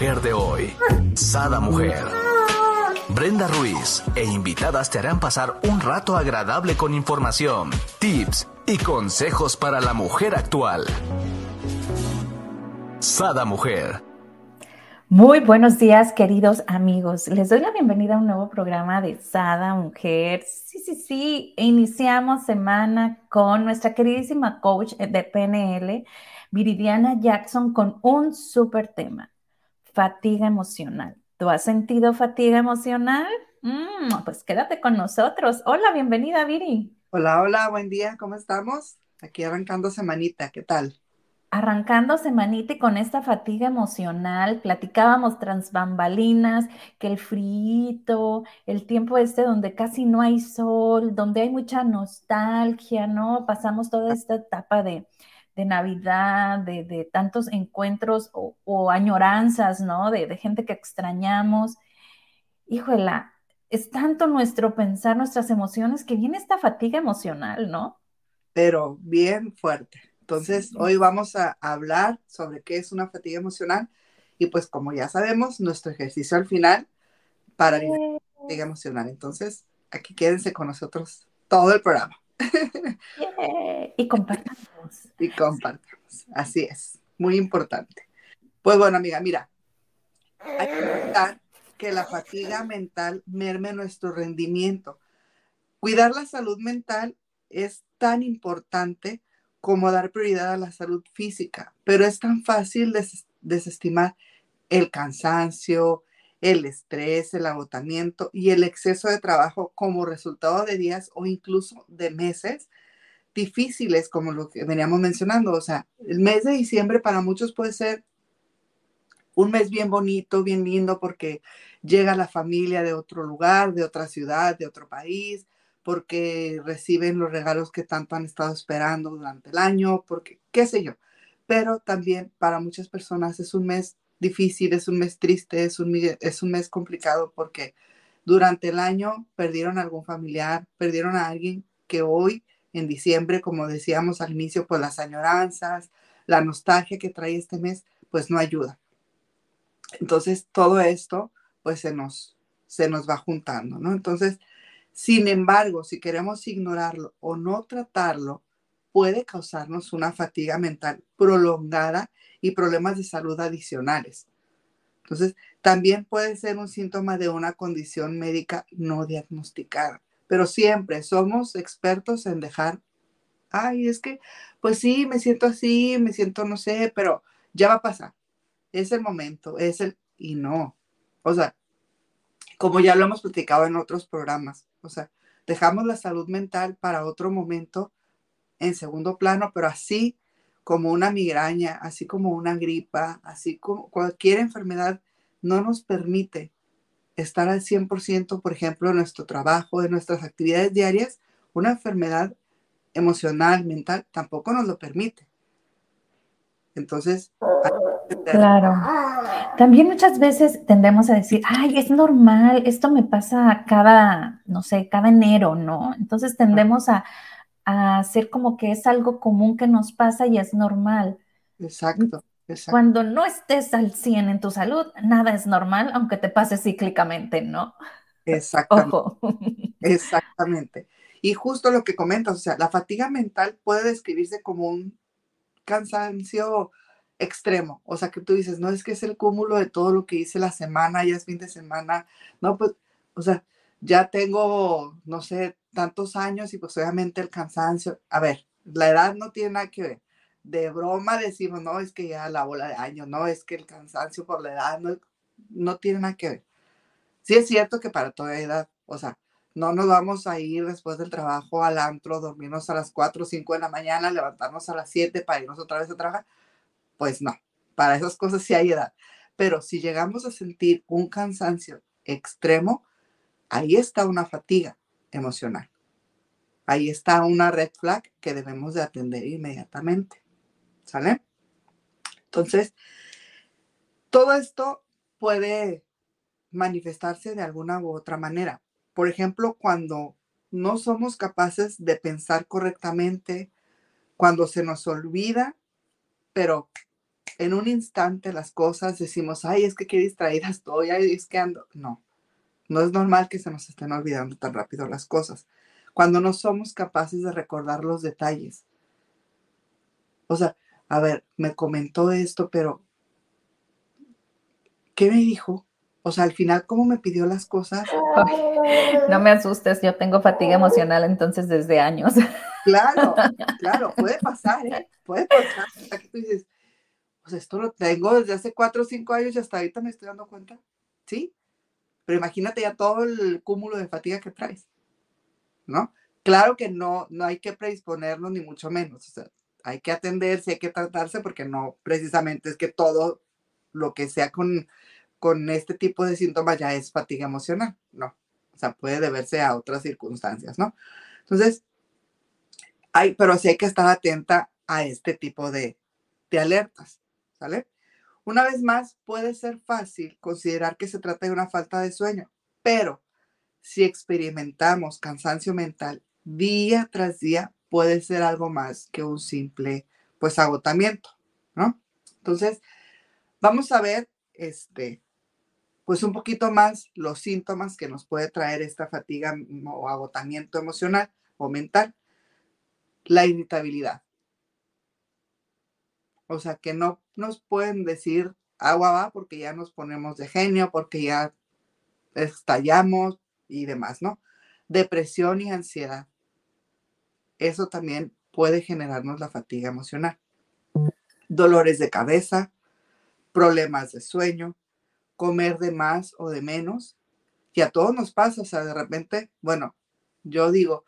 mujer de hoy. Sada Mujer. Brenda Ruiz e invitadas te harán pasar un rato agradable con información, tips y consejos para la mujer actual. Sada Mujer. Muy buenos días, queridos amigos. Les doy la bienvenida a un nuevo programa de Sada Mujer. Sí, sí, sí. Iniciamos semana con nuestra queridísima coach de PNL, Viridiana Jackson, con un súper tema fatiga emocional. ¿Tú has sentido fatiga emocional? Mm, pues quédate con nosotros. Hola, bienvenida, Viri. Hola, hola, buen día, ¿cómo estamos? Aquí arrancando semanita, ¿qué tal? Arrancando semanita y con esta fatiga emocional, platicábamos tras bambalinas, que el frío, el tiempo este donde casi no hay sol, donde hay mucha nostalgia, ¿no? Pasamos toda esta etapa de, de Navidad, de, tantos encuentros o, añoranzas, ¿no? De, gente que extrañamos. Híjole, es tanto nuestro pensar, nuestras emociones, que viene esta fatiga emocional, ¿no? Pero bien fuerte. Entonces, hoy vamos a hablar sobre qué es una fatiga emocional y pues como ya sabemos, nuestro ejercicio al final para la fatiga emocional. Entonces, aquí quédense con nosotros todo el programa. Y compartamos. Y compartamos. Así es. Muy importante. Pues bueno, amiga, mira. Hay que evitar que la fatiga mental merme nuestro rendimiento. Cuidar la salud mental es tan importante como dar prioridad a la salud física, pero es tan fácil desestimar el cansancio, el estrés, el agotamiento y el exceso de trabajo como resultado de días o incluso de meses difíciles, como lo que veníamos mencionando. O sea, el mes de diciembre para muchos puede ser un mes bien bonito, bien lindo, porque llega la familia de otro lugar, de otra ciudad, de otro país, porque reciben los regalos que tanto han estado esperando durante el año, porque qué sé yo. Pero también para muchas personas es un mes difícil, es un mes triste, es un, es un mes complicado porque durante el año perdieron a algún familiar, perdieron a alguien que hoy, en diciembre, como decíamos al inicio, pues las añoranzas, la nostalgia que trae este mes, pues no ayuda. Entonces, todo esto, pues se nos, se nos va juntando, ¿no? Entonces, sin embargo, si queremos ignorarlo o no tratarlo, puede causarnos una fatiga mental prolongada y problemas de salud adicionales. Entonces, también puede ser un síntoma de una condición médica no diagnosticada, pero siempre somos expertos en dejar, ay, es que, pues sí, me siento así, me siento, no sé, pero ya va a pasar. Es el momento, es el, y no. O sea, como ya lo hemos platicado en otros programas, o sea, dejamos la salud mental para otro momento en segundo plano, pero así como una migraña, así como una gripa, así como cualquier enfermedad, no nos permite estar al 100%, por ejemplo, en nuestro trabajo, en nuestras actividades diarias, una enfermedad emocional, mental, tampoco nos lo permite. Entonces, claro. También muchas veces tendemos a decir, ay, es normal, esto me pasa cada, no sé, cada enero, ¿no? Entonces tendemos a, a hacer como que es algo común que nos pasa y es normal. Exacto, Cuando no estés al 100 en tu salud, nada es normal, aunque te pase cíclicamente, ¿no? Exactamente. Exactamente. Y justo lo que comentas, o sea, la fatiga mental puede describirse como un cansancio extremo, o sea, que tú dices, no es que es el cúmulo de todo lo que hice la semana, ya es fin de semana, no, pues, o sea, ya tengo, no sé, tantos años y pues obviamente el cansancio, a ver, la edad no tiene nada que ver. De broma decimos, no, es que ya la bola de años, no, es que el cansancio por la edad no, no tiene nada que ver. Sí es cierto que para toda edad, o sea, no nos vamos a ir después del trabajo al antro, dormirnos a las 4 o 5 de la mañana, levantarnos a las 7 para irnos otra vez a trabajar. Pues no, para esas cosas sí hay edad. Pero si llegamos a sentir un cansancio extremo, ahí está una fatiga emocional. Ahí está una red flag que debemos de atender inmediatamente. ¿Sale? Entonces, todo esto puede manifestarse de alguna u otra manera. Por ejemplo, cuando no somos capaces de pensar correctamente, cuando se nos olvida, pero en un instante las cosas, decimos, ay, es que qué distraída estoy, ay, es que ando. No, no es normal que se nos estén olvidando tan rápido las cosas. Cuando no somos capaces de recordar los detalles. O sea, a ver, me comentó esto, pero ¿qué me dijo? O sea, al final, ¿cómo me pidió las cosas? no me asustes, yo tengo fatiga emocional entonces desde años. Claro, claro, puede pasar, ¿eh? Puede pasar. Aquí tú dices, pues esto lo tengo desde hace cuatro o cinco años y hasta ahorita me estoy dando cuenta. ¿Sí? Pero imagínate ya todo el cúmulo de fatiga que traes, ¿no? Claro que no, no hay que predisponernos ni mucho menos. Hay que atenderse, hay que tratarse porque no precisamente es que todo lo que sea con con este tipo de síntomas ya es fatiga emocional, no. O sea, puede deberse a otras circunstancias, ¿no? Entonces, hay, pero sí hay que estar atenta a este tipo de, de alertas, ¿sale? Una vez más, puede ser fácil considerar que se trata de una falta de sueño, pero si experimentamos cansancio mental día tras día, puede ser algo más que un simple, pues, agotamiento, ¿no? Entonces, vamos a ver, este, pues un poquito más los síntomas que nos puede traer esta fatiga o agotamiento emocional o mental. La irritabilidad. O sea, que no nos pueden decir agua va porque ya nos ponemos de genio, porque ya estallamos y demás, ¿no? Depresión y ansiedad. Eso también puede generarnos la fatiga emocional. Dolores de cabeza, problemas de sueño, comer de más o de menos. Y a todos nos pasa, o sea, de repente, bueno, yo digo,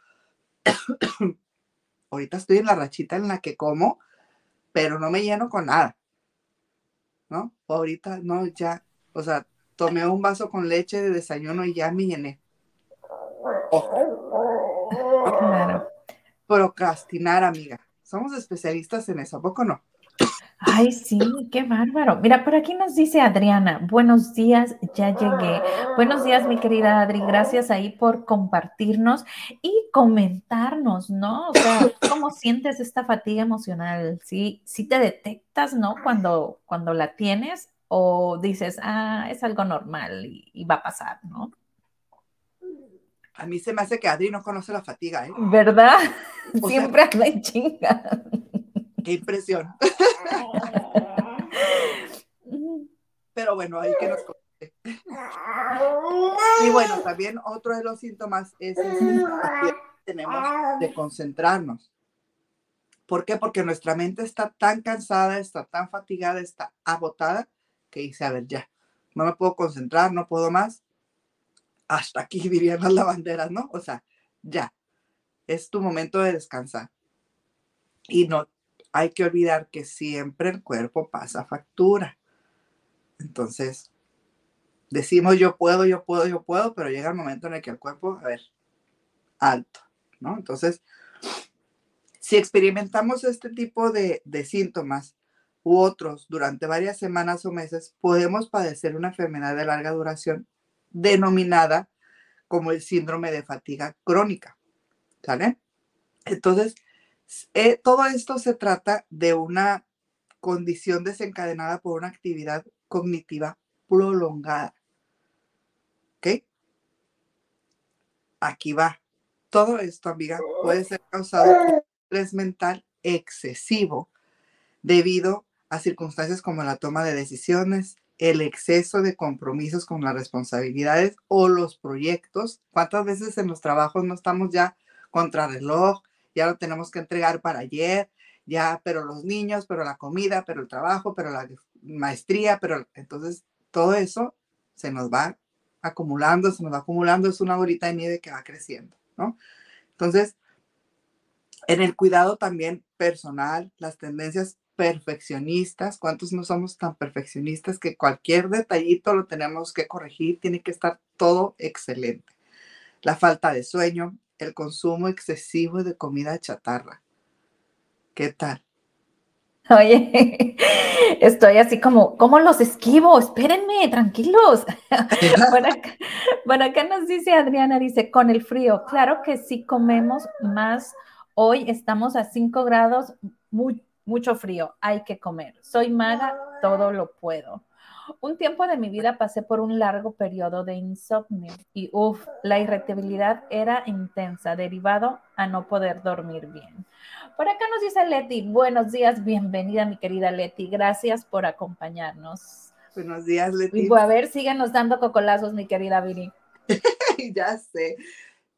ahorita estoy en la rachita en la que como, pero no me lleno con nada. ¿No? Ahorita no, ya, o sea, tomé un vaso con leche de desayuno y ya me llené. Claro. Procrastinar, amiga. Somos especialistas en eso, ¿a poco no? Ay, sí, qué bárbaro. Mira, por aquí nos dice Adriana, buenos días, ya llegué. Buenos días, mi querida Adri, gracias ahí por compartirnos y comentarnos, ¿no? O sea, ¿cómo sientes esta fatiga emocional? ¿Sí, sí te detectas, ¿no? Cuando, cuando la tienes o dices, ah, es algo normal y, va a pasar, ¿no? A mí se me hace que Adri no conoce la fatiga, ¿eh? ¿Verdad? Siempre anda en chinga. Qué impresión. Pero bueno, hay que nos Y bueno, también otro de los síntomas es el que tenemos de concentrarnos. ¿Por qué? Porque nuestra mente está tan cansada, está tan fatigada, está agotada, que dice, a ver, ya, no me puedo concentrar, no puedo más. Hasta aquí dirían las lavanderas, ¿no? O sea, ya, es tu momento de descansar. Y no hay que olvidar que siempre el cuerpo pasa factura. Entonces, decimos yo puedo, yo puedo, yo puedo, pero llega el momento en el que el cuerpo, a ver, alto, ¿no? Entonces, si experimentamos este tipo de, de síntomas u otros durante varias semanas o meses, podemos padecer una enfermedad de larga duración denominada como el síndrome de fatiga crónica. ¿Sale? Entonces, eh, todo esto se trata de una condición desencadenada por una actividad cognitiva prolongada. ¿Ok? Aquí va. Todo esto, amiga, puede ser causado por estrés mental excesivo debido a circunstancias como la toma de decisiones, el exceso de compromisos con las responsabilidades o los proyectos. ¿Cuántas veces en los trabajos no estamos ya contra reloj, ya lo tenemos que entregar para ayer, ya, pero los niños, pero la comida, pero el trabajo, pero la maestría, pero entonces todo eso se nos va acumulando, se nos va acumulando, es una bolita de nieve que va creciendo, ¿no? Entonces, en el cuidado también personal, las tendencias perfeccionistas, ¿cuántos no somos tan perfeccionistas que cualquier detallito lo tenemos que corregir, tiene que estar todo excelente? La falta de sueño, el consumo excesivo de comida chatarra. ¿Qué tal? Oye, estoy así como, ¿cómo los esquivo? Espérenme, tranquilos. bueno, acá, nos dice Adriana, dice, con el frío, claro que sí comemos más. Hoy estamos a 5 grados, muy, mucho frío, hay que comer. Soy maga, todo lo puedo. Un tiempo de mi vida pasé por un largo periodo de insomnio y uff, la irritabilidad era intensa, derivado a no poder dormir bien. Por acá nos dice Leti, buenos días, bienvenida mi querida Leti, gracias por acompañarnos. Buenos días, Leti. Y a ver, síguenos dando cocolazos, mi querida Viri. ya sé.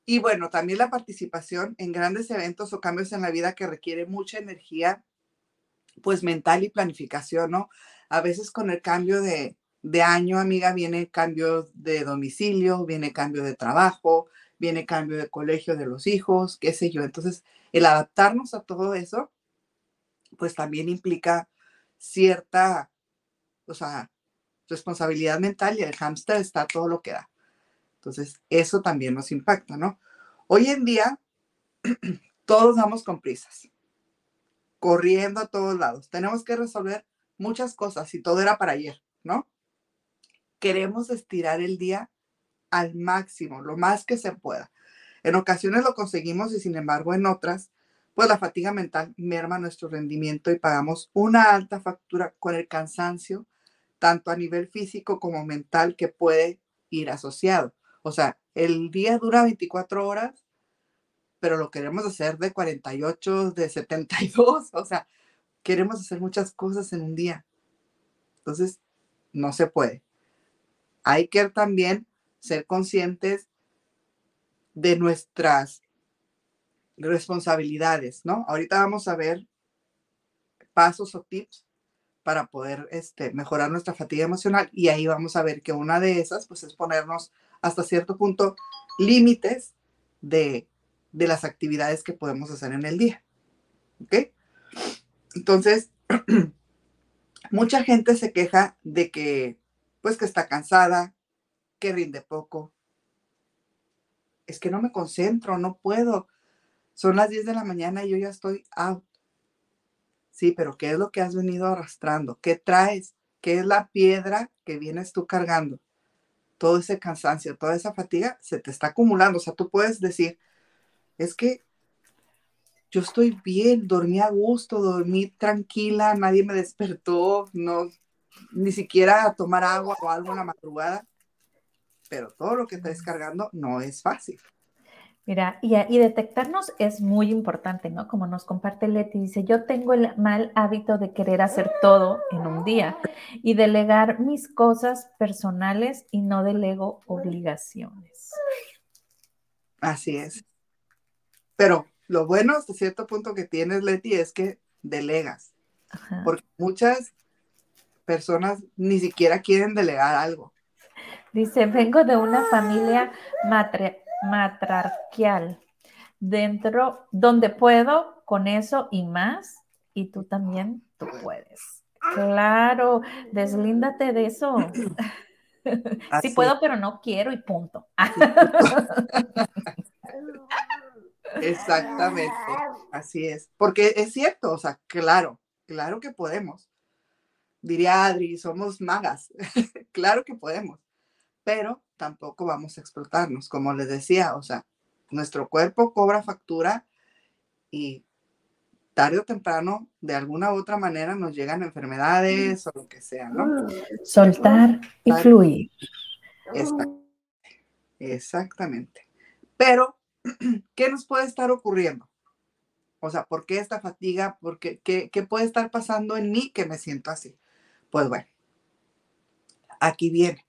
Y bueno, también la participación en grandes eventos o cambios en la vida que requiere mucha energía, pues mental y planificación, ¿no? A veces con el cambio de, año, amiga, viene cambio de domicilio, viene cambio de trabajo, viene cambio de colegio de los hijos, qué sé yo. Entonces, el adaptarnos a todo eso, pues también implica cierta, o sea, responsabilidad mental y el hámster está todo lo que da. Entonces, eso también nos impacta, ¿no? Hoy en día, todos damos con prisas, corriendo a todos lados. Tenemos que resolver muchas cosas y todo era para ayer, ¿no? Queremos estirar el día al máximo, lo más que se pueda. En ocasiones lo conseguimos y sin embargo en otras, pues la fatiga mental merma nuestro rendimiento y pagamos una alta factura con el cansancio, tanto a nivel físico como mental, que puede ir asociado. O sea, el día dura 24 horas, pero lo queremos hacer de 48, de 72, o sea, queremos hacer muchas cosas en un día. Entonces, no se puede. Hay que también ser conscientes de nuestras responsabilidades, ¿no? Ahorita vamos a ver pasos o tips para poder este, mejorar nuestra fatiga emocional y ahí vamos a ver que una de esas pues es ponernos hasta cierto punto límites de, de las actividades que podemos hacer en el día. ¿Ok? Entonces, mucha gente se queja de que, pues, que está cansada, que rinde poco. Es que no me concentro, no puedo. Son las 10 de la mañana y yo ya estoy out. Sí, pero ¿qué es lo que has venido arrastrando? ¿Qué traes? ¿Qué es la piedra que vienes tú cargando? Todo ese cansancio, toda esa fatiga se te está acumulando. O sea, tú puedes decir, es que yo estoy bien, dormí a gusto, dormí tranquila, nadie me despertó, no, ni siquiera a tomar agua o algo en la madrugada, pero todo lo que está descargando no es fácil. Mira, y, y, detectarnos es muy importante, ¿no? Como nos comparte Leti, dice, yo tengo el mal hábito de querer hacer todo en un día y delegar mis cosas personales y no delego obligaciones. Así es. Pero lo bueno hasta cierto punto que tienes, Leti, es que delegas. Porque muchas personas ni siquiera quieren delegar algo. Dice, vengo de una familia matriarcal, dentro, donde puedo con eso y más, y tú también, tú puedes. Claro, deslíndate de eso. sí puedo, pero no quiero y punto. Exactamente, así es. Porque es cierto, o sea, claro, claro que podemos. Diría Adri, somos magas, claro que podemos, pero tampoco vamos a explotarnos, como les decía, o sea, nuestro cuerpo cobra factura y tarde o temprano, de alguna u otra manera, nos llegan enfermedades o lo que sea, ¿no? Soltar y fluir. Exactamente. Pero ¿qué nos puede estar ocurriendo? O sea, ¿por qué esta fatiga? ¿Por qué, qué, puede estar pasando en mí que me siento así? Pues bueno, aquí viene.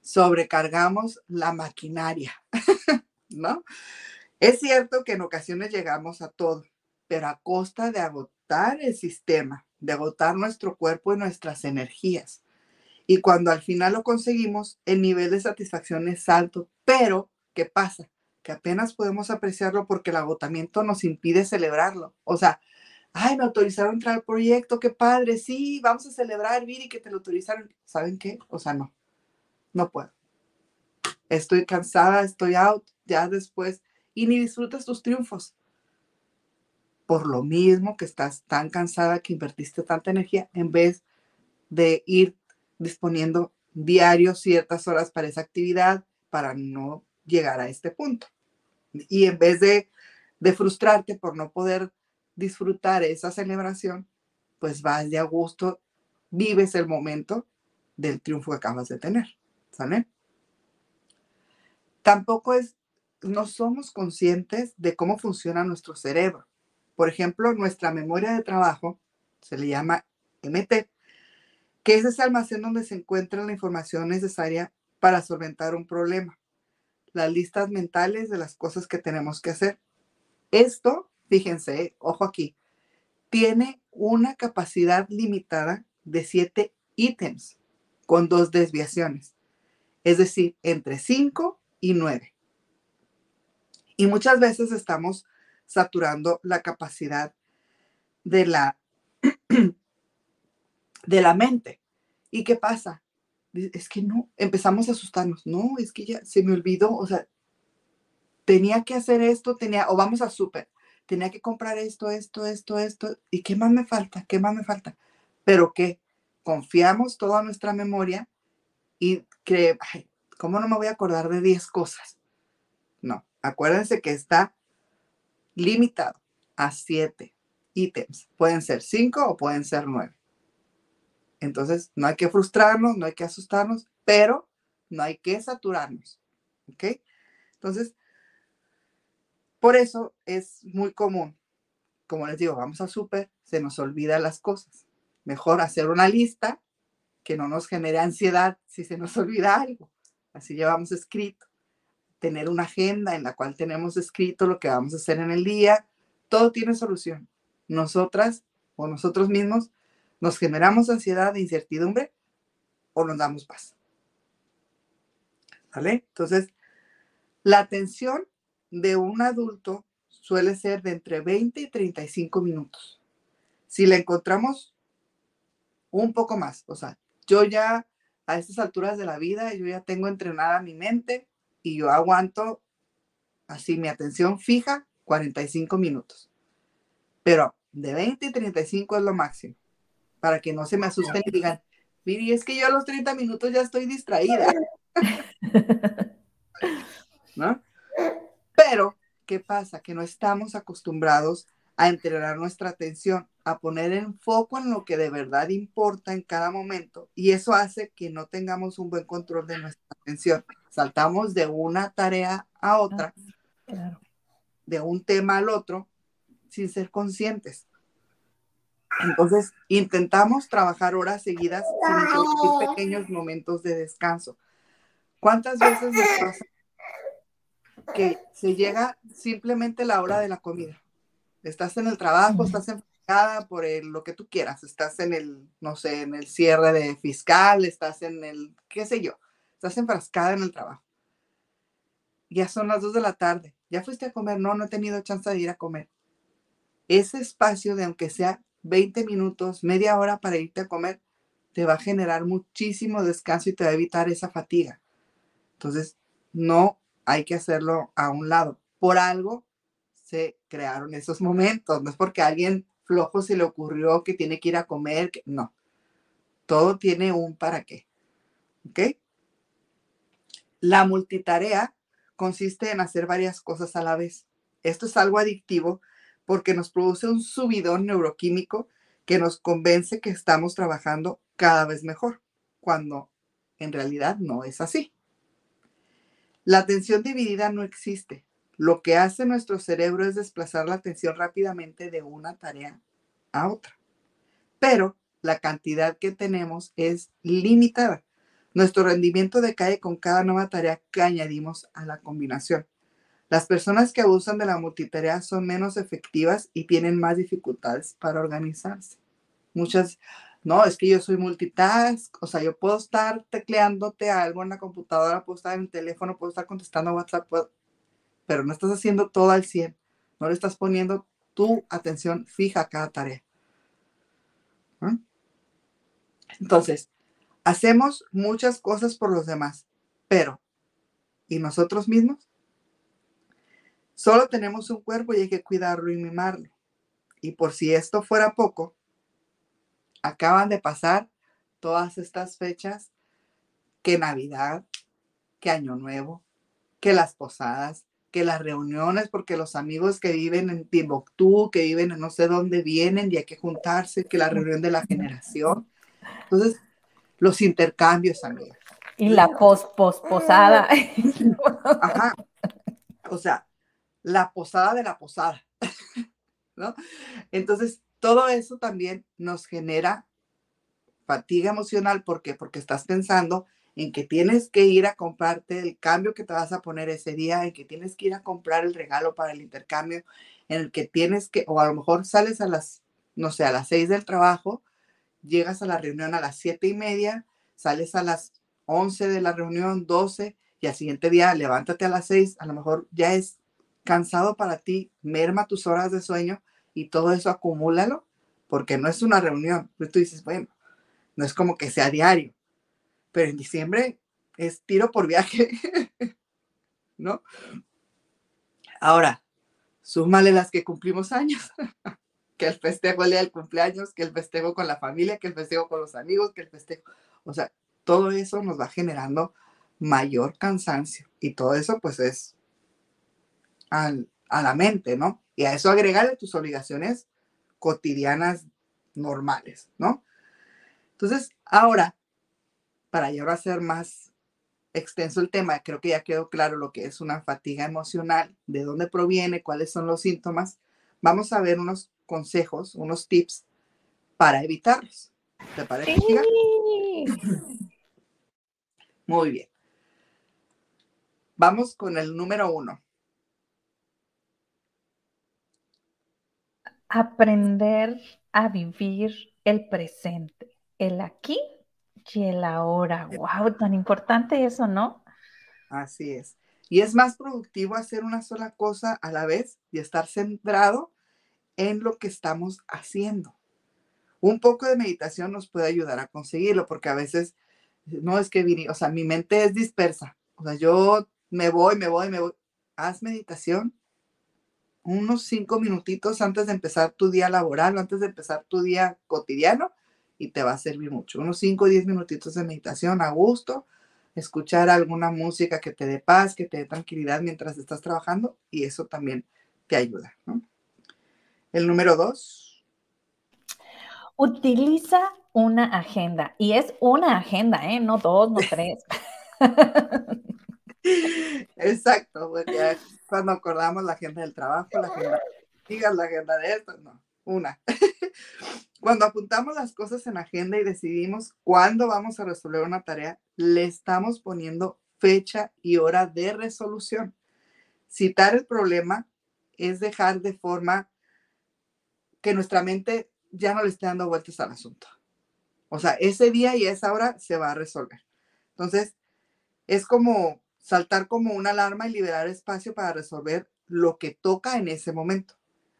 Sobrecargamos la maquinaria, ¿no? Es cierto que en ocasiones llegamos a todo, pero a costa de agotar el sistema, de agotar nuestro cuerpo y nuestras energías. Y cuando al final lo conseguimos, el nivel de satisfacción es alto, pero ¿qué pasa? Apenas podemos apreciarlo porque el agotamiento nos impide celebrarlo. O sea, ay, me autorizaron a entrar al proyecto, qué padre, sí, vamos a celebrar, Viri, que te lo autorizaron. ¿Saben qué? O sea, no, no puedo. Estoy cansada, estoy out, ya después, y ni disfrutas tus triunfos. Por lo mismo que estás tan cansada que invertiste tanta energía en vez de ir disponiendo diario ciertas horas para esa actividad para no llegar a este punto. Y en vez de, frustrarte por no poder disfrutar esa celebración, pues vas de a gusto, vives el momento del triunfo que acabas de tener. ¿Sale? Tampoco es, no somos conscientes de cómo funciona nuestro cerebro. Por ejemplo, nuestra memoria de trabajo se le llama MT, que es ese almacén donde se encuentra la información necesaria para solventar un problema. Las listas mentales de las cosas que tenemos que hacer. Esto, fíjense, ojo aquí, tiene una capacidad limitada de siete ítems con dos desviaciones, es decir, entre 5 y 9. Y muchas veces estamos saturando la capacidad de la, de la mente. ¿Y qué pasa? Es que no, empezamos a asustarnos. No, es que ya se me olvidó, o sea, tenía que hacer esto, tenía, o vamos a súper, tenía que comprar esto, esto, esto, esto, ¿y qué más me falta? ¿Qué más me falta? Pero que confiamos toda nuestra memoria y que, ¿cómo no me voy a acordar de 10 cosas? No, acuérdense que está limitado a 7 ítems. Pueden ser 5 o pueden ser 9. Entonces, no hay que frustrarnos, no hay que asustarnos, pero no hay que saturarnos. ¿Ok? Entonces, por eso es muy común, como les digo, vamos al súper, se nos olvidan las cosas. Mejor hacer una lista que no nos genere ansiedad si se nos olvida algo. Así llevamos escrito. Tener una agenda en la cual tenemos escrito lo que vamos a hacer en el día. Todo tiene solución. Nosotras o nosotros mismos nos generamos ansiedad e incertidumbre o nos damos paz. ¿Vale? Entonces, la atención de un adulto suele ser de entre 20 y 35 minutos. Si la encontramos un poco más, o sea, yo ya a estas alturas de la vida, yo ya tengo entrenada mi mente y yo aguanto así mi atención fija 45 minutos. Pero de 20 y 35 es lo máximo, para que no se me asusten y digan, Miri, es que yo a los 30 minutos ya estoy distraída. ¿No? Pero, ¿qué pasa? Que no estamos acostumbrados a entrenar nuestra atención, a poner en foco en lo que de verdad importa en cada momento. Y eso hace que no tengamos un buen control de nuestra atención. Saltamos de una tarea a otra, de un tema al otro, sin ser conscientes. Entonces, intentamos trabajar horas seguidas sin pequeños momentos de descanso. ¿Cuántas veces nos pasa que se llega simplemente la hora de la comida? Estás en el trabajo, estás enfrascada por lo que tú quieras, estás en el, no sé, en el cierre de fiscal, estás en el, qué sé yo, estás enfrascada en el trabajo. Ya son las dos de la tarde, ya fuiste a comer, no, no he tenido chance de ir a comer. Ese espacio de aunque sea 20 minutos, media hora para irte a comer, te va a generar muchísimo descanso y te va a evitar esa fatiga. Entonces, no hay que hacerlo a un lado. Por algo se crearon esos momentos. No es porque alguien flojo se le ocurrió que tiene que ir a comer. no. Todo tiene un para qué. ¿Ok? La multitarea consiste en hacer varias cosas a la vez. Esto es algo adictivo porque nos produce un subidón neuroquímico que nos convence que estamos trabajando cada vez mejor, cuando en realidad no es así. La atención dividida no existe. Lo que hace nuestro cerebro es desplazar la atención rápidamente de una tarea a otra. Pero la cantidad que tenemos es limitada. Nuestro rendimiento decae con cada nueva tarea que añadimos a la combinación. Las personas que abusan de la multitarea son menos efectivas y tienen más dificultades para organizarse. Muchas, no, es que yo soy multitask, o sea, yo puedo estar tecleándote algo en la computadora, puedo estar en el teléfono, puedo estar contestando WhatsApp, pero no estás haciendo todo al 100. No le estás poniendo tu atención fija a cada tarea. Entonces, hacemos muchas cosas por los demás, pero ¿y nosotros mismos? Solo tenemos un cuerpo y hay que cuidarlo y mimarlo. Y por si esto fuera poco, acaban de pasar todas estas fechas, que Navidad, que Año Nuevo, que las posadas, que las reuniones, porque los amigos que viven en Timbuktu, que viven en no sé dónde vienen y hay que juntarse, que la reunión de la generación. Entonces, los intercambios, amiga. Y la pos, pos posada. Ajá. O sea, la posada de la posada. ¿No? Entonces, todo eso también nos genera fatiga emocional. ¿Por qué? Porque estás pensando en que tienes que ir a comprarte el cambio que te vas a poner ese día, en que tienes que ir a comprar el regalo para el intercambio, en el que tienes que, o a lo mejor sales a las, no sé, a las seis del trabajo, llegas a la reunión a las siete y media, sales a las once de la reunión, doce, y al siguiente día levántate a las seis, a lo mejor ya es cansado para ti, merma tus horas de sueño y todo eso acumúlalo, porque no es una reunión. Pues tú dices, bueno, no es como que sea diario, pero en diciembre es tiro por viaje, ¿no? Ahora, súmale las que cumplimos años, que el festejo el día del cumpleaños, que el festejo con la familia, que el festejo con los amigos, que el festejo, o sea, todo eso nos va generando mayor cansancio y todo eso pues es a la mente, ¿no? Y a eso agregarle tus obligaciones cotidianas normales, ¿no? Entonces, ahora para ya ser más extenso el tema, creo que ya quedó claro lo que es una fatiga emocional, de dónde proviene, cuáles son los síntomas. Vamos a ver unos consejos, unos tips para evitarlos. ¿Te parece? Muy bien. Vamos con el número uno. Aprender a vivir el presente, el aquí y el ahora. ¡Wow! Tan importante eso, ¿no? Así es. Y es más productivo hacer una sola cosa a la vez y estar centrado en lo que estamos haciendo. Un poco de meditación nos puede ayudar a conseguirlo, porque a veces no es que, o sea, mi mente es dispersa. O sea, yo me voy, me voy, me voy. Haz meditación unos cinco minutitos antes de empezar tu día laboral, antes de empezar tu día cotidiano, y te va a servir mucho. Unos 5 o 10 minutitos de meditación a gusto, escuchar alguna música que te dé paz, que te dé tranquilidad mientras estás trabajando y eso también te ayuda. El número dos. Utiliza una agenda y es una agenda, ¿eh? no dos, no tres. Exacto, pues cuando acordamos la agenda del trabajo, la agenda, digas la agenda de esto, no, una. Cuando apuntamos las cosas en agenda y decidimos cuándo vamos a resolver una tarea, le estamos poniendo fecha y hora de resolución. Citar el problema es dejar de forma que nuestra mente ya no le esté dando vueltas al asunto. O sea, ese día y esa hora se va a resolver. Entonces, es como saltar como una alarma y liberar espacio para resolver lo que toca en ese momento.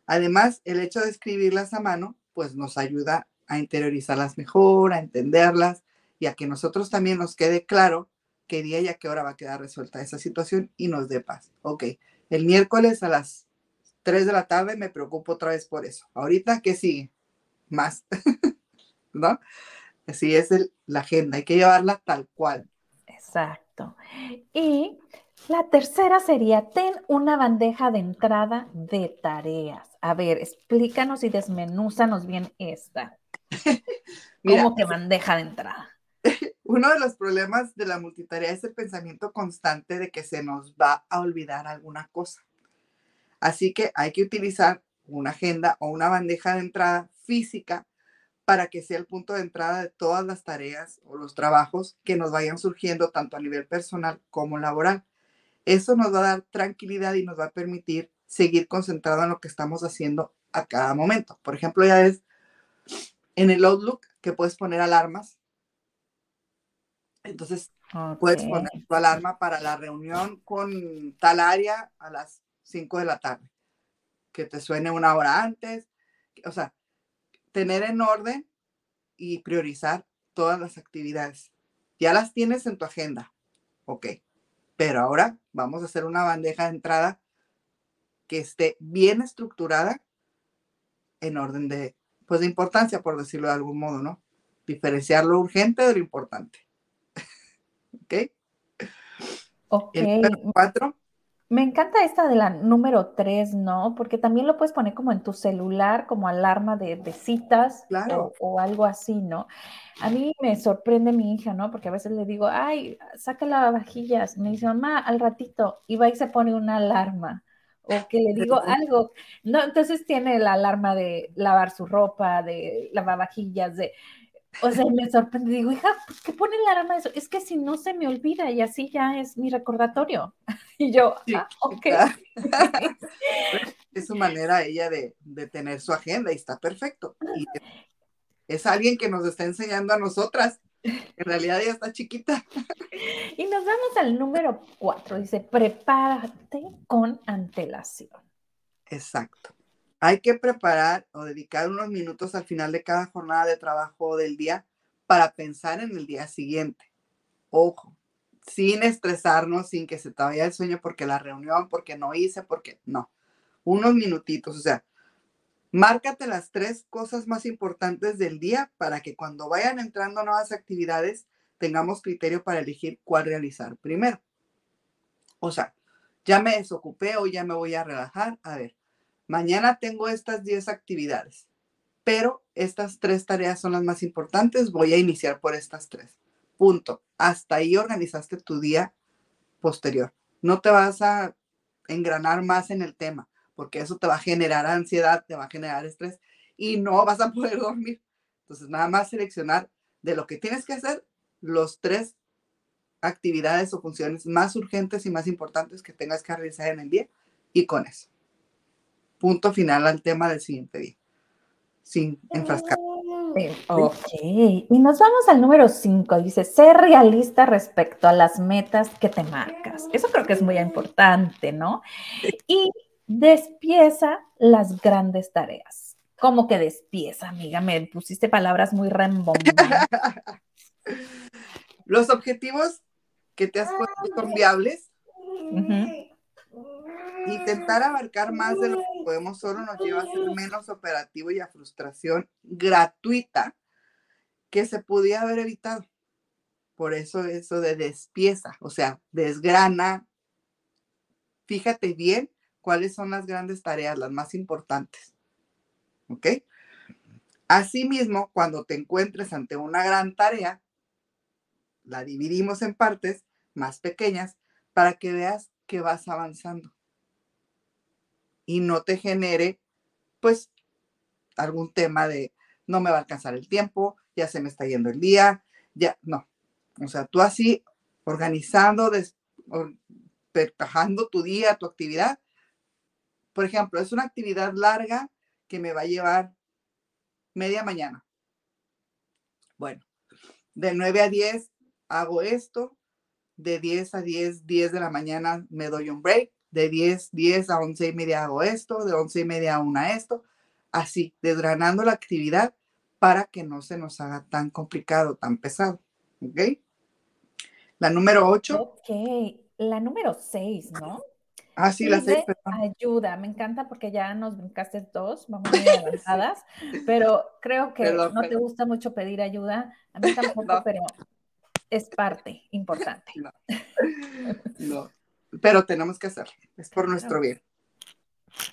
Además, el hecho de escribirlas a mano pues nos ayuda a interiorizarlas mejor, a entenderlas y a que nosotros también nos quede claro qué día y a qué hora va a quedar resuelta esa situación y nos dé paz. Ok, el miércoles a las 3 de la tarde me preocupo otra vez por eso. Ahorita, ¿qué sigue? Más, ¿no? Así es la agenda, hay que llevarla tal cual. Exacto. Y la tercera sería, ten una bandeja de entrada de tareas. A ver, explícanos y desmenúzanos bien esta. ¿Cómo que bandeja de entrada? Uno de los problemas de la multitarea es el pensamiento constante de que se nos va a olvidar alguna cosa. Así que hay que utilizar una agenda o una bandeja de entrada física para que sea el punto de entrada de todas las tareas o los trabajos que nos vayan surgiendo tanto a nivel personal como laboral. Eso nos va a dar tranquilidad y nos va a permitir seguir concentrado en lo que estamos haciendo a cada momento. Por ejemplo, ya ves en el Outlook que puedes poner alarmas. Entonces, puedes poner tu alarma para la reunión con tal área a las 5 de la tarde. Que te suene una hora antes. O sea, tener en orden y priorizar todas las actividades. Ya las tienes en tu agenda. Ok. Pero ahora vamos a hacer una bandeja de entrada que esté bien estructurada en orden de, pues de importancia, por decirlo de algún modo, ¿no? Diferenciar lo urgente de lo importante. ¿Ok? Ok. El número cuatro, Me encanta esta de la número 3, ¿no? Porque también lo puedes poner como en tu celular, como alarma de, citas claro. o, algo así, ¿no? A mí me sorprende mi hija, ¿no? Porque a veces le digo, ay, saca lavavajillas. Me dice, mamá, al ratito. Y va y se pone una alarma. O que le digo algo. No, entonces tiene la alarma de lavar su ropa, de lavavajillas, de o sea, me sorprende, digo, hija, ¿por qué pone la alarma de eso? Es que si no se me olvida y así ya es mi recordatorio. Y yo, ah, ok. es su manera ella de, tener su agenda y está perfecto. Y es alguien que nos está enseñando a nosotras. En realidad ella está chiquita. Y nos vamos al número cuatro. Dice, prepárate con antelación. Exacto hay que preparar o dedicar unos minutos al final de cada jornada de trabajo del día para pensar en el día siguiente. Ojo, sin estresarnos, sin que se te vaya el sueño porque la reunión, porque no hice, porque no. Unos minutitos, o sea, márcate las tres cosas más importantes del día para que cuando vayan entrando nuevas actividades tengamos criterio para elegir cuál realizar primero. O sea, ya me desocupé o ya me voy a relajar. A ver, mañana tengo estas 10 actividades, pero estas tres tareas son las más importantes, voy a iniciar por estas tres. Punto. Hasta ahí organizaste tu día posterior. No te vas a engranar más en el tema, porque eso te va a generar ansiedad, te va a generar estrés y no vas a poder dormir. Entonces, nada más seleccionar de lo que tienes que hacer los tres actividades o funciones más urgentes y más importantes que tengas que realizar en el día y con eso punto final al tema del siguiente día, sin enfrascar. Ok, y nos vamos al número 5. Dice, ser realista respecto a las metas que te marcas. Eso creo que es muy importante, ¿no? Y despieza las grandes tareas. ¿Cómo que despieza, amiga? Me pusiste palabras muy rembombantes. Los objetivos que te has puesto son viables. Intentar abarcar más de lo que podemos solo nos lleva a ser menos operativo y a frustración gratuita que se podía haber evitado. Por eso eso de despieza, o sea, desgrana. Fíjate bien cuáles son las grandes tareas, las más importantes. ¿Ok? Asimismo, cuando te encuentres ante una gran tarea, la dividimos en partes más pequeñas para que veas que vas avanzando y no te genere, pues, algún tema de no me va a alcanzar el tiempo, ya se me está yendo el día, ya, no. O sea, tú así, organizando, pertajando tu día, tu actividad. Por ejemplo, es una actividad larga que me va a llevar media mañana. Bueno, de 9 a 10 hago esto, de 10 a 10, 10 de la mañana me doy un break, de 10, 10 a 11 y media hago esto, de 11 y media a 1 esto, así, desgranando la actividad para que no se nos haga tan complicado, tan pesado. ¿Ok? La número 8. Ok, la número 6, ¿no? Ah, sí, la 6. Ayuda, me encanta porque ya nos brincaste dos, vamos muy avanzadas, pero creo que no te gusta mucho pedir ayuda, a mí tampoco, pero es parte importante. no pero tenemos que hacerlo, es por nuestro bien.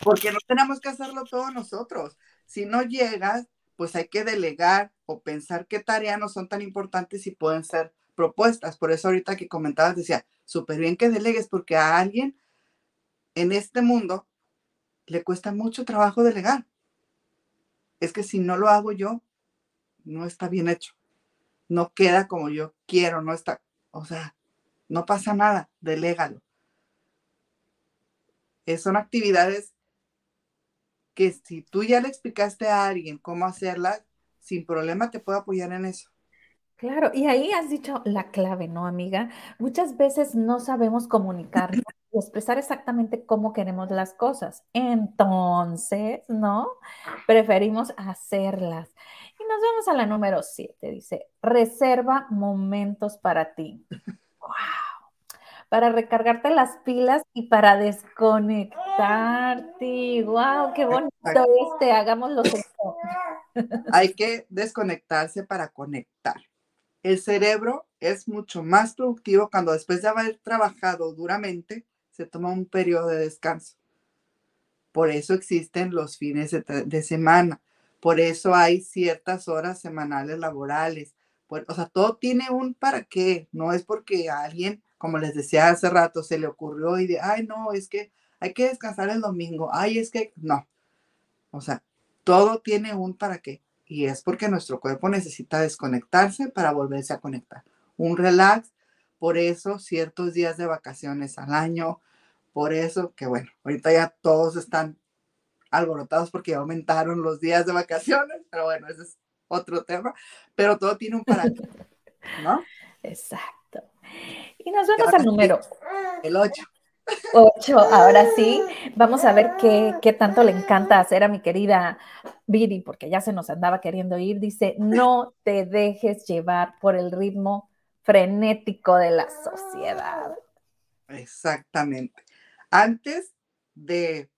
Porque no tenemos que hacerlo todos nosotros. Si no llegas, pues hay que delegar o pensar qué tareas no son tan importantes y pueden ser propuestas. Por eso ahorita que comentabas decía, súper bien que delegues porque a alguien en este mundo le cuesta mucho trabajo delegar. Es que si no lo hago yo, no está bien hecho. No queda como yo quiero, no está, o sea, no pasa nada, delégalo. Eh, son actividades que si tú ya le explicaste a alguien cómo hacerlas, sin problema te puedo apoyar en eso. Claro, y ahí has dicho la clave, ¿no, amiga? Muchas veces no sabemos comunicarnos y expresar exactamente cómo queremos las cosas. Entonces, ¿no? Preferimos hacerlas. Y nos vamos a la número siete, dice, reserva momentos para ti. ¡Wow! Para recargarte las pilas y para desconectarte. ¡Wow! ¡Qué bonito este! Hagámoslo. Hay que desconectarse para conectar. El cerebro es mucho más productivo cuando después de haber trabajado duramente se toma un periodo de descanso. Por eso existen los fines de, semana. Por eso hay ciertas horas semanales laborales. o sea, todo tiene un para qué. No es porque alguien, como les decía hace rato, se le ocurrió y de, ay, no, es que hay que descansar el domingo. Ay, es que no. O sea, todo tiene un para qué. Y es porque nuestro cuerpo necesita desconectarse para volverse a conectar. Un relax. Por eso ciertos días de vacaciones al año, por eso, que bueno, ahorita ya todos están alborotados porque aumentaron los días de vacaciones, pero bueno, ese es otro tema, pero todo tiene un para ¿no? Exacto. Y nos vamos al número. El 8. 8, ahora sí, vamos a ver qué, qué, tanto le encanta hacer a mi querida Viri, porque ya se nos andaba queriendo ir. Dice, no te dejes llevar por el ritmo frenético de la sociedad. Exactamente antes de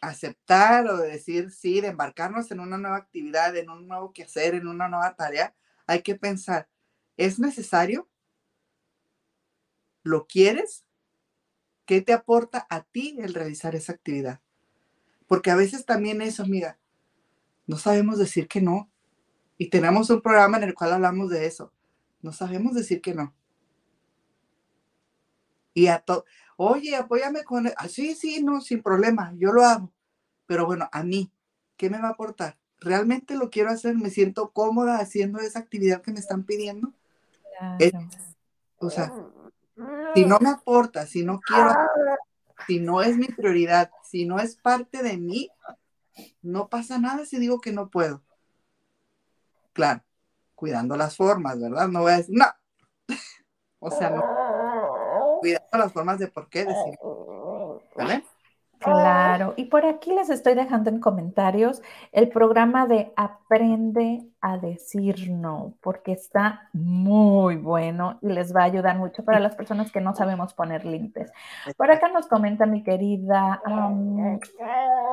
aceptar o de decir sí, de embarcarnos en una nueva actividad, en un nuevo quehacer, en una nueva tarea, hay que pensar, ¿es necesario? ¿Lo quieres? ¿Qué te aporta a ti el realizar esa actividad? Porque a veces también eso, amiga, no sabemos decir que no. Y tenemos un programa en el cual hablamos de eso. No sabemos decir que no. Y a todo, oye, apóyame con, ah, sí, sí, no, sin problema, yo lo hago. Pero bueno, a mí, ¿qué me va a aportar? ¿Realmente lo quiero hacer? ¿Me siento cómoda haciendo esa actividad que me están pidiendo? o sea, si no me aporta, si no quiero, si no es mi prioridad, si no es parte de mí, no pasa nada si digo que no puedo. Claro, cuidando las formas, ¿verdad? No voy a decir, no. o sea, no cuidando las formas de por qué decir. ¿Vale? Claro, y por aquí les estoy dejando en comentarios el programa de Aprende a decir no, porque está muy bueno y les va a ayudar mucho para las personas que no sabemos poner límites. Por acá nos comenta mi querida,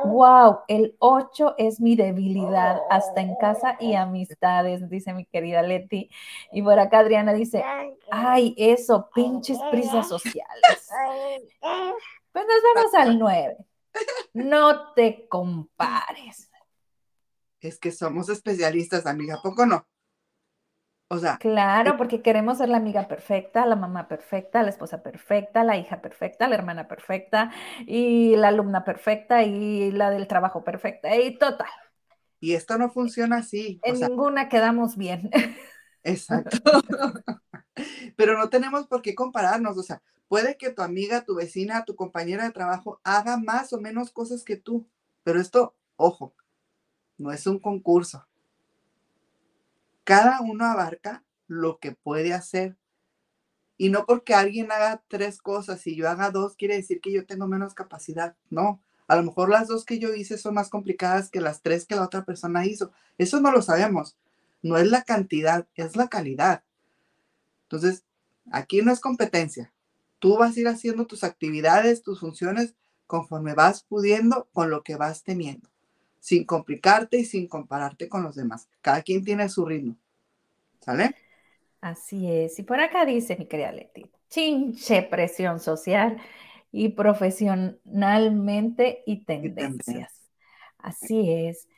wow, el 8 es mi debilidad, hasta en casa y amistades, dice mi querida Leti. Y por acá Adriana dice, ay, eso, pinches prisas sociales. Pues nos vamos al 9. No te compares. Es que somos especialistas, amiga, ¿poco no? O sea. Claro, eh, porque queremos ser la amiga perfecta, la mamá perfecta, la esposa perfecta, la hija perfecta, la hermana perfecta, y la alumna perfecta, y la del trabajo perfecta, y total. Y esto no funciona así. En ninguna quedamos bien. Exacto. Pero no tenemos por qué compararnos, o sea, Puede que tu amiga, tu vecina, tu compañera de trabajo haga más o menos cosas que tú, pero esto, ojo, no es un concurso. Cada uno abarca lo que puede hacer. Y no porque alguien haga tres cosas y yo haga dos, quiere decir que yo tengo menos capacidad. No, a lo mejor las dos que yo hice son más complicadas que las tres que la otra persona hizo. Eso no lo sabemos. No es la cantidad, es la calidad. Entonces, aquí no es competencia tú vas a ir haciendo tus actividades, tus funciones conforme vas pudiendo con lo que vas teniendo, sin complicarte y sin compararte con los demás. Cada quien tiene su ritmo. ¿Sale? Así es. Y por acá dice mi querida Leti, chinche presión social y profesionalmente y tendencias. Así es.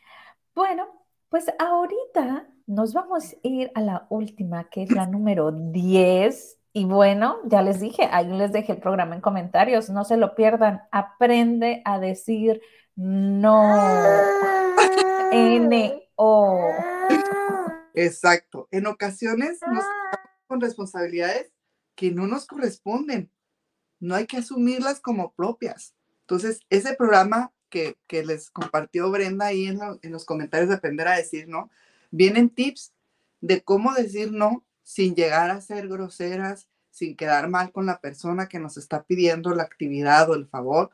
Bueno, pues ahorita nos vamos a ir a la última, que es la número 10 y bueno, ya les dije, ahí les dejé el programa en comentarios, no se lo pierdan, aprende a decir no. N-O. Exacto. En ocasiones nos con responsabilidades que no nos corresponden. No hay que asumirlas como propias. Entonces, ese programa que, les compartió Brenda ahí en, en los comentarios de Aprender a decir no, vienen tips de cómo decir no sin llegar a ser groseras, sin quedar mal con la persona que nos está pidiendo la actividad o el favor,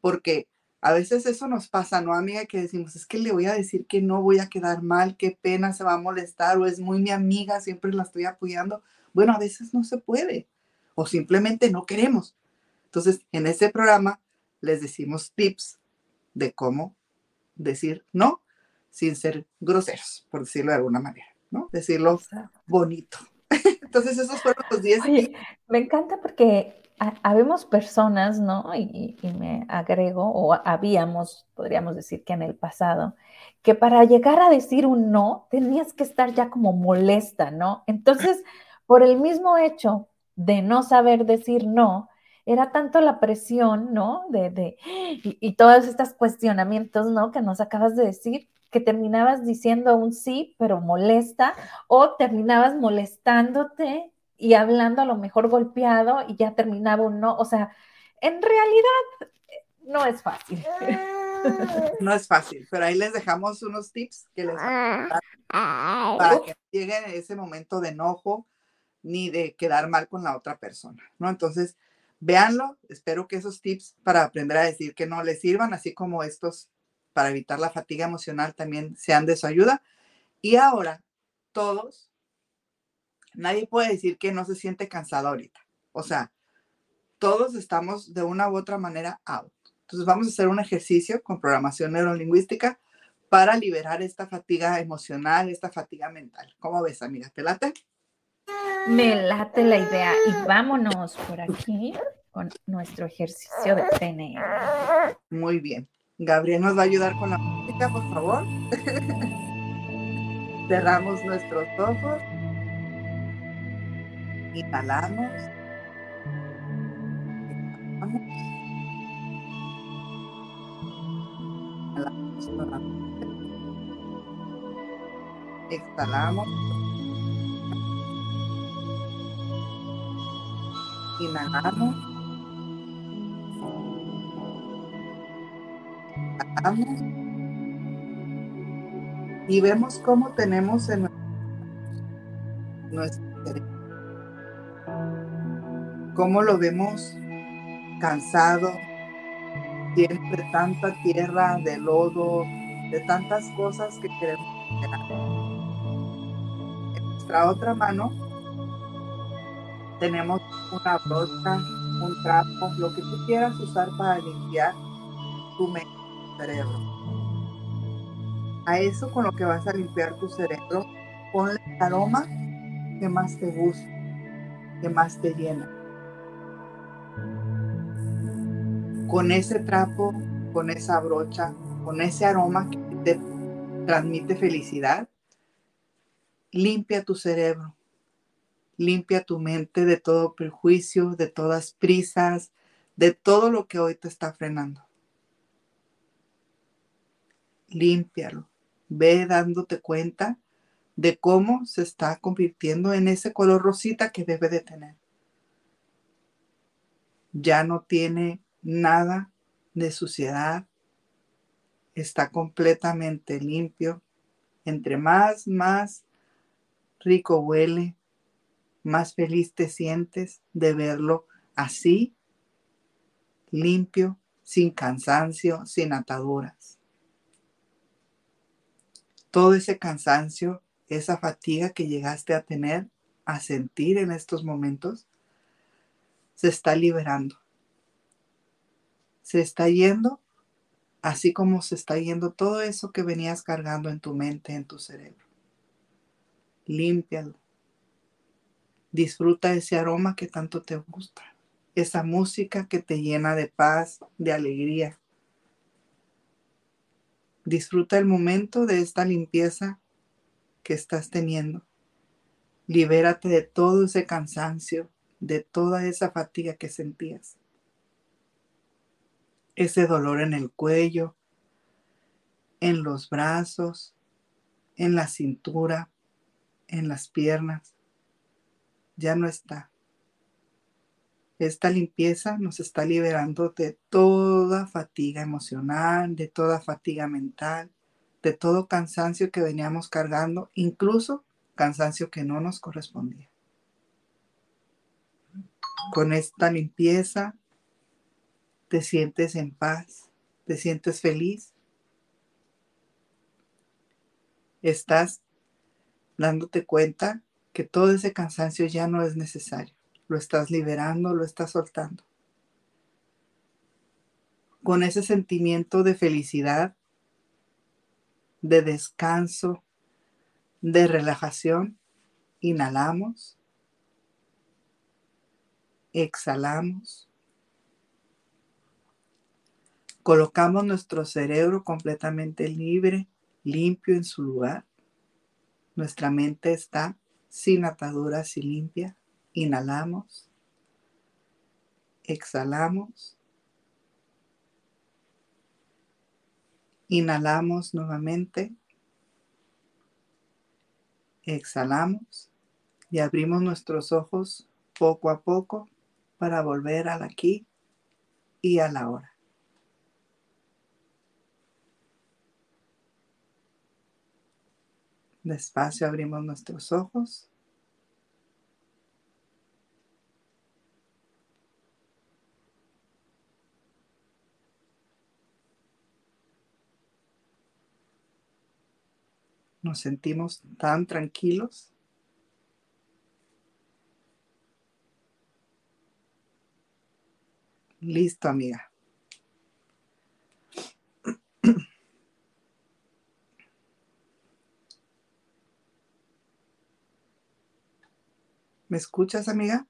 porque a veces eso nos pasa, ¿no, amiga? Que decimos, es que le voy a decir que no voy a quedar mal, qué pena, se va a molestar, o es muy mi amiga, siempre la estoy apoyando. Bueno, a veces no se puede, o simplemente no queremos. Entonces, en ese programa les decimos tips de cómo decir no sin ser groseros, por decirlo de alguna manera. ¿no? Decirlo bonito. Entonces esos fueron los 10. me encanta porque habemos personas, ¿no? Y, y, me agrego, o habíamos, podríamos decir que en el pasado, que para llegar a decir un no, tenías que estar ya como molesta, ¿no? Entonces, por el mismo hecho de no saber decir no, era tanto la presión, ¿no? De, de y, y, todos estos cuestionamientos, ¿no? Que nos acabas de decir, que terminabas diciendo un sí, pero molesta, o terminabas molestándote y hablando a lo mejor golpeado y ya terminaba un no. O sea, en realidad no es fácil. No es fácil, pero ahí les dejamos unos tips que les para que lleguen ese momento de enojo ni de quedar mal con la otra persona, ¿no? Entonces, véanlo, espero que esos tips para aprender a decir que no les sirvan, así como estos para evitar la fatiga emocional también sean de su ayuda. Y ahora, todos, nadie puede decir que no se siente cansado ahorita. O sea, todos estamos de una u otra manera out. Entonces vamos a hacer un ejercicio con programación neurolingüística para liberar esta fatiga emocional, esta fatiga mental. ¿Cómo ves, amiga? ¿Te late? Me late la idea y vámonos por aquí con nuestro ejercicio de PNL. Muy bien. Gabriel nos va a ayudar con la música, por favor. Cerramos nuestros ojos. Inhalamos. Exhalamos. Exhalamos. Inhalamos. Y vemos cómo tenemos en nuestro. Cómo lo vemos cansado, de tanta tierra, de lodo, de tantas cosas que queremos En nuestra otra mano tenemos una brocha, un trapo, lo que tú quieras usar para limpiar cerebro. A eso con lo que vas a limpiar tu cerebro, ponle el aroma que más te gusta, que más te llena. Con ese trapo, con esa brocha, con ese aroma que te transmite felicidad, limpia tu cerebro limpia tu mente de todo prejuicio, de todas prisas, de todo lo que hoy te está frenando. Límpialo. Ve dándote cuenta de cómo se está convirtiendo en ese color rosita que debe de tener. Ya no tiene nada de suciedad. Está completamente limpio. Entre más, más rico huele, más feliz te sientes de verlo así, limpio, sin cansancio, sin ataduras. Todo ese cansancio, esa fatiga que llegaste a tener, a sentir en estos momentos, se está liberando. Se está yendo así como se está yendo todo eso que venías cargando en tu mente, en tu cerebro. Límpialo Disfruta ese aroma que tanto te gusta, esa música que te llena de paz, de alegría. Disfruta el momento de esta limpieza que estás teniendo. Libérate de todo ese cansancio, de toda esa fatiga que sentías. Ese dolor en el cuello, en los brazos, en la cintura, en las piernas ya no está. Esta limpieza nos está liberando de toda fatiga emocional, de toda fatiga mental, de todo cansancio que veníamos cargando, incluso cansancio que no nos correspondía. Con esta limpieza te sientes en paz, te sientes feliz. Estás dándote cuenta que todo ese cansancio ya no es necesario. Lo estás liberando, lo estás soltando. Con ese sentimiento de felicidad, de descanso, de relajación, inhalamos. exhalamos. Colocamos nuestro cerebro completamente libre, limpio en su lugar. Nuestra mente está sin ataduras y limpia. Inhalamos. Exhalamos. Inhalamos nuevamente. Exhalamos y abrimos nuestros ojos poco a poco para volver al aquí y a la hora. Despacio abrimos nuestros ojos. Nos sentimos tan tranquilos. Listo, amiga. ¿Me escuchas, amiga?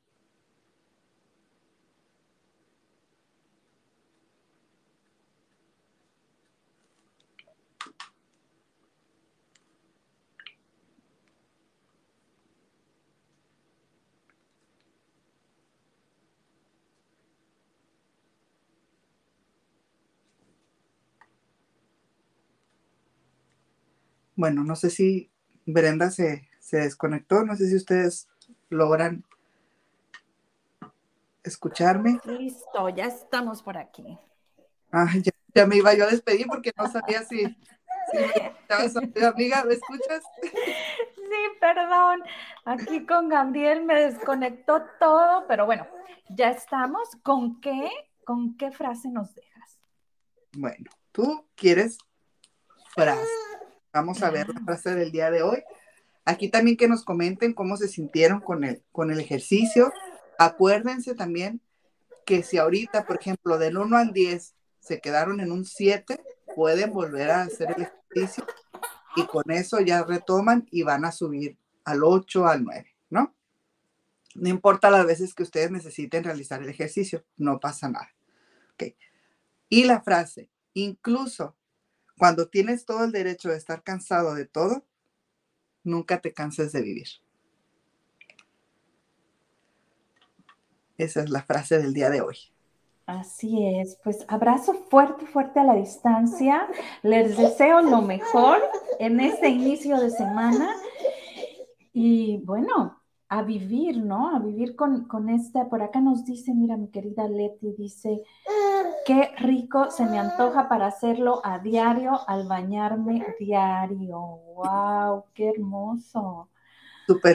Bueno, no sé si Brenda se, se desconectó, no sé si ustedes logran escucharme. Listo, ya estamos por aquí. Ah, ya, me iba yo a despedir porque no sabía si, si me amiga, ¿me escuchas? Sí, perdón. Aquí con Gabriel me desconectó todo, pero bueno, ya estamos. ¿Con qué? ¿Con qué frase nos dejas? Bueno, tú quieres frase. Vamos a ver la frase del día de hoy. Aquí también que nos comenten cómo se sintieron con el, con el ejercicio. Acuérdense también que si ahorita, por ejemplo, del 1 al 10 se quedaron en un 7, pueden volver a hacer el ejercicio y con eso ya retoman y van a subir al 8, al 9, ¿no? No importa las veces que ustedes necesiten realizar el ejercicio, no pasa nada. Ok. Y la frase, incluso cuando tienes todo el derecho de estar cansado de todo, nunca te canses de vivir. Esa es la frase del día de hoy. Así es, pues abrazo fuerte, fuerte a la distancia. Les deseo lo mejor en este inicio de semana. Y bueno, a vivir, ¿no? A vivir con, con esta, por acá nos dice, mira, mi querida Leti, dice, Qué rico se me antoja para hacerlo a diario al bañarme diario. ¡Wow! ¡Qué hermoso! Súper